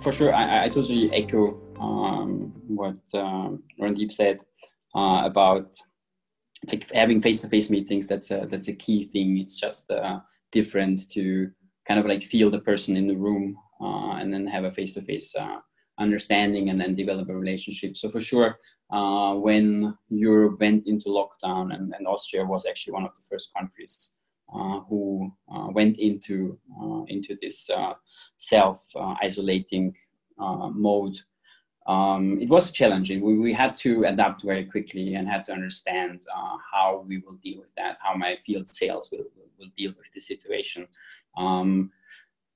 for sure, I, I totally echo um, what um, Randeep said uh, about like having face-to-face meetings. That's a that's a key thing. It's just uh, different to kind of like feel the person in the room uh, and then have a face-to-face uh, understanding and then develop a relationship. So for sure, uh, when Europe went into lockdown, and, and, Austria was actually one of the first countries uh, who uh, went into uh, into this uh, self isolating mode. Um, it was challenging. We, we had to adapt very quickly and had to understand how we will deal with that, how my field sales will, will, will deal with the situation. Um,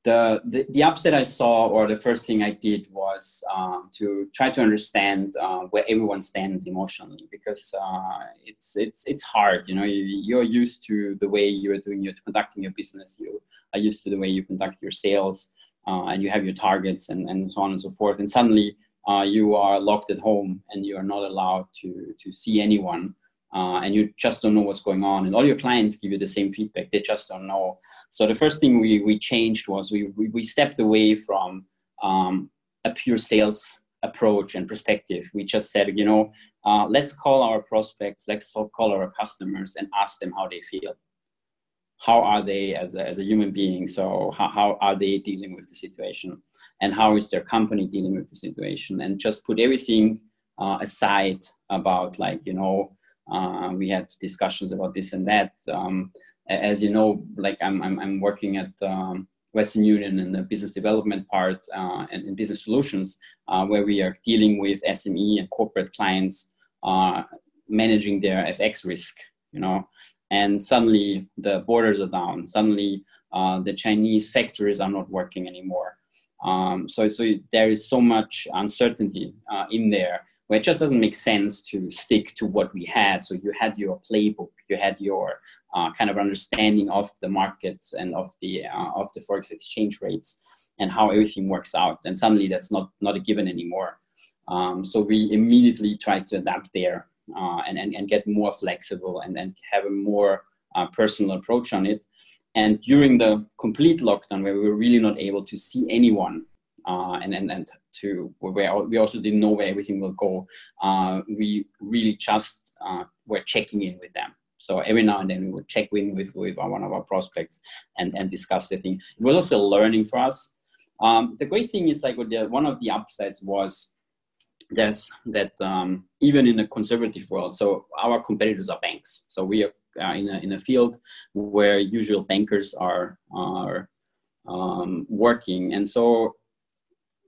the, the, upset I saw, or the first thing I did was um, to try to understand uh, where everyone stands emotionally, because uh, it's it's it's hard. You know, you, are used to the way you're doing, you're conducting your business. You are used to the way you conduct your sales, uh, and you have your targets, and, and so on and so forth. And suddenly, uh, you are locked at home, and you are not allowed to to see anyone uh, and you just don't know what's going on. And all your clients give you the same feedback; they just don't know. So the first thing we we changed was we we, we stepped away from um, a pure sales approach and perspective. We just said, you know, uh, let's call our prospects, let's call our customers, and ask them how they feel. How are they as a, as a human being? So how, how are they dealing with the situation, and how is their company dealing with the situation? And just put everything uh, aside about like you know uh, we had discussions about this and that. Um, as you know, like I'm, I'm, I'm working at um, Western Union in the business development part uh, and in business solutions, uh, where we are dealing with SME and corporate clients uh, managing their FX risk, you know, and suddenly the borders are down. Suddenly uh, the Chinese factories are not working anymore. Um, so, so there is so much uncertainty uh, in there where it just doesn't make sense to stick to what we had. So you had your playbook, you had your uh, kind of understanding of the markets and of the uh, of the forex exchange rates and how everything works out. And suddenly that's not not a given anymore. Um, so we immediately tried to adapt there uh, and, and and get more flexible and and have a more uh, personal approach on it. And during the complete lockdown, where we were really not able to see anyone uh, and, and, and to where we also didn't know where everything will go. Uh, we really just uh, were checking in with them. So every now and then we would check in with, with one of our prospects and, and discuss the thing. It was also learning for us. Um, the great thing is like the, one of the upsides was that um, even in a conservative world, so our competitors are banks. So we are uh, in, a, in a field where usual bankers are, are um, working. And so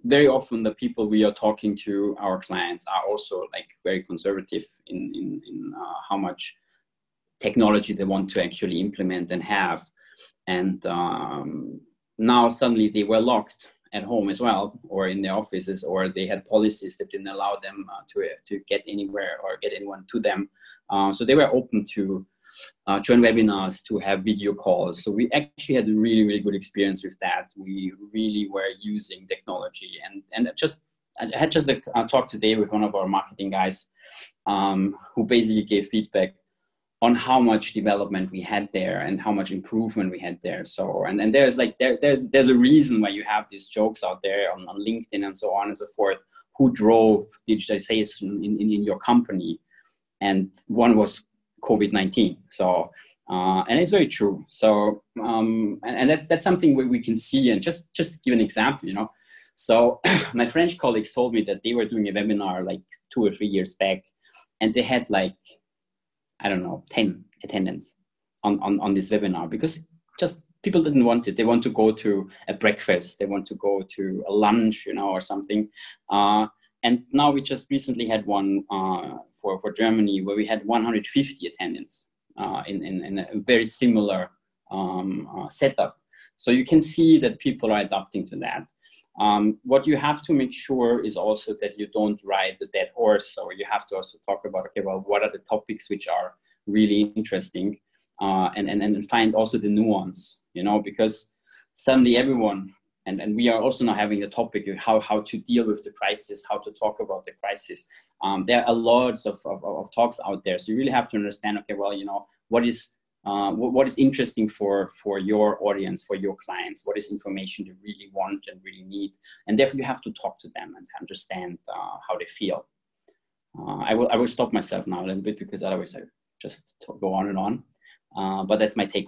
very often the people we are talking to our clients are also like very conservative in, in, in uh, how much technology they want to actually implement and have. And um, now suddenly they were locked at home as well or in their offices or they had policies that didn't allow them uh, to, to get anywhere or get anyone to them. Uh, so they were open to uh, join webinars to have video calls. So we actually had a really really good experience with that. We really were using technology. And and just I had just a, a talk today with one of our marketing guys um, who basically gave feedback on how much development we had there and how much improvement we had there. So and, and there's like there, there's there's a reason why you have these jokes out there on, on linkedin and so on and so forth. Who drove digitalization in, in, in your company? And one was covid-19 so uh, and it's very true so um, and, and, that's that's something we, we can see and just just to give an example you know so my french colleagues told me that they were doing a webinar like two or three years back and they had like I don't know, 10 attendance on, on, on this webinar because just people didn't want it. They want to go to a breakfast, they want to go to a lunch, you know, or something. Uh, and now we just recently had one uh, for, for Germany where we had 150 attendance uh, in, in, in, a very similar um, uh, setup. So you can see that people are adapting to that. Um, what you have to make sure is also that you don't ride the dead horse. So you have to also talk about, okay, well, what are the topics which are really interesting uh, and, and, and find also the nuance, you know, because suddenly everyone, and, and we are also now having a topic of how, how to deal with the crisis, how to talk about the crisis. Um, there are lots of, of, of talks out there. So you really have to understand, okay, well, you know, what is uh, what, what is interesting for for your audience for your clients what is information they really want and really need and therefore you have to talk to them and understand uh, how they feel uh, i will i will stop myself now a little bit because otherwise i just go on and on uh, but that's my take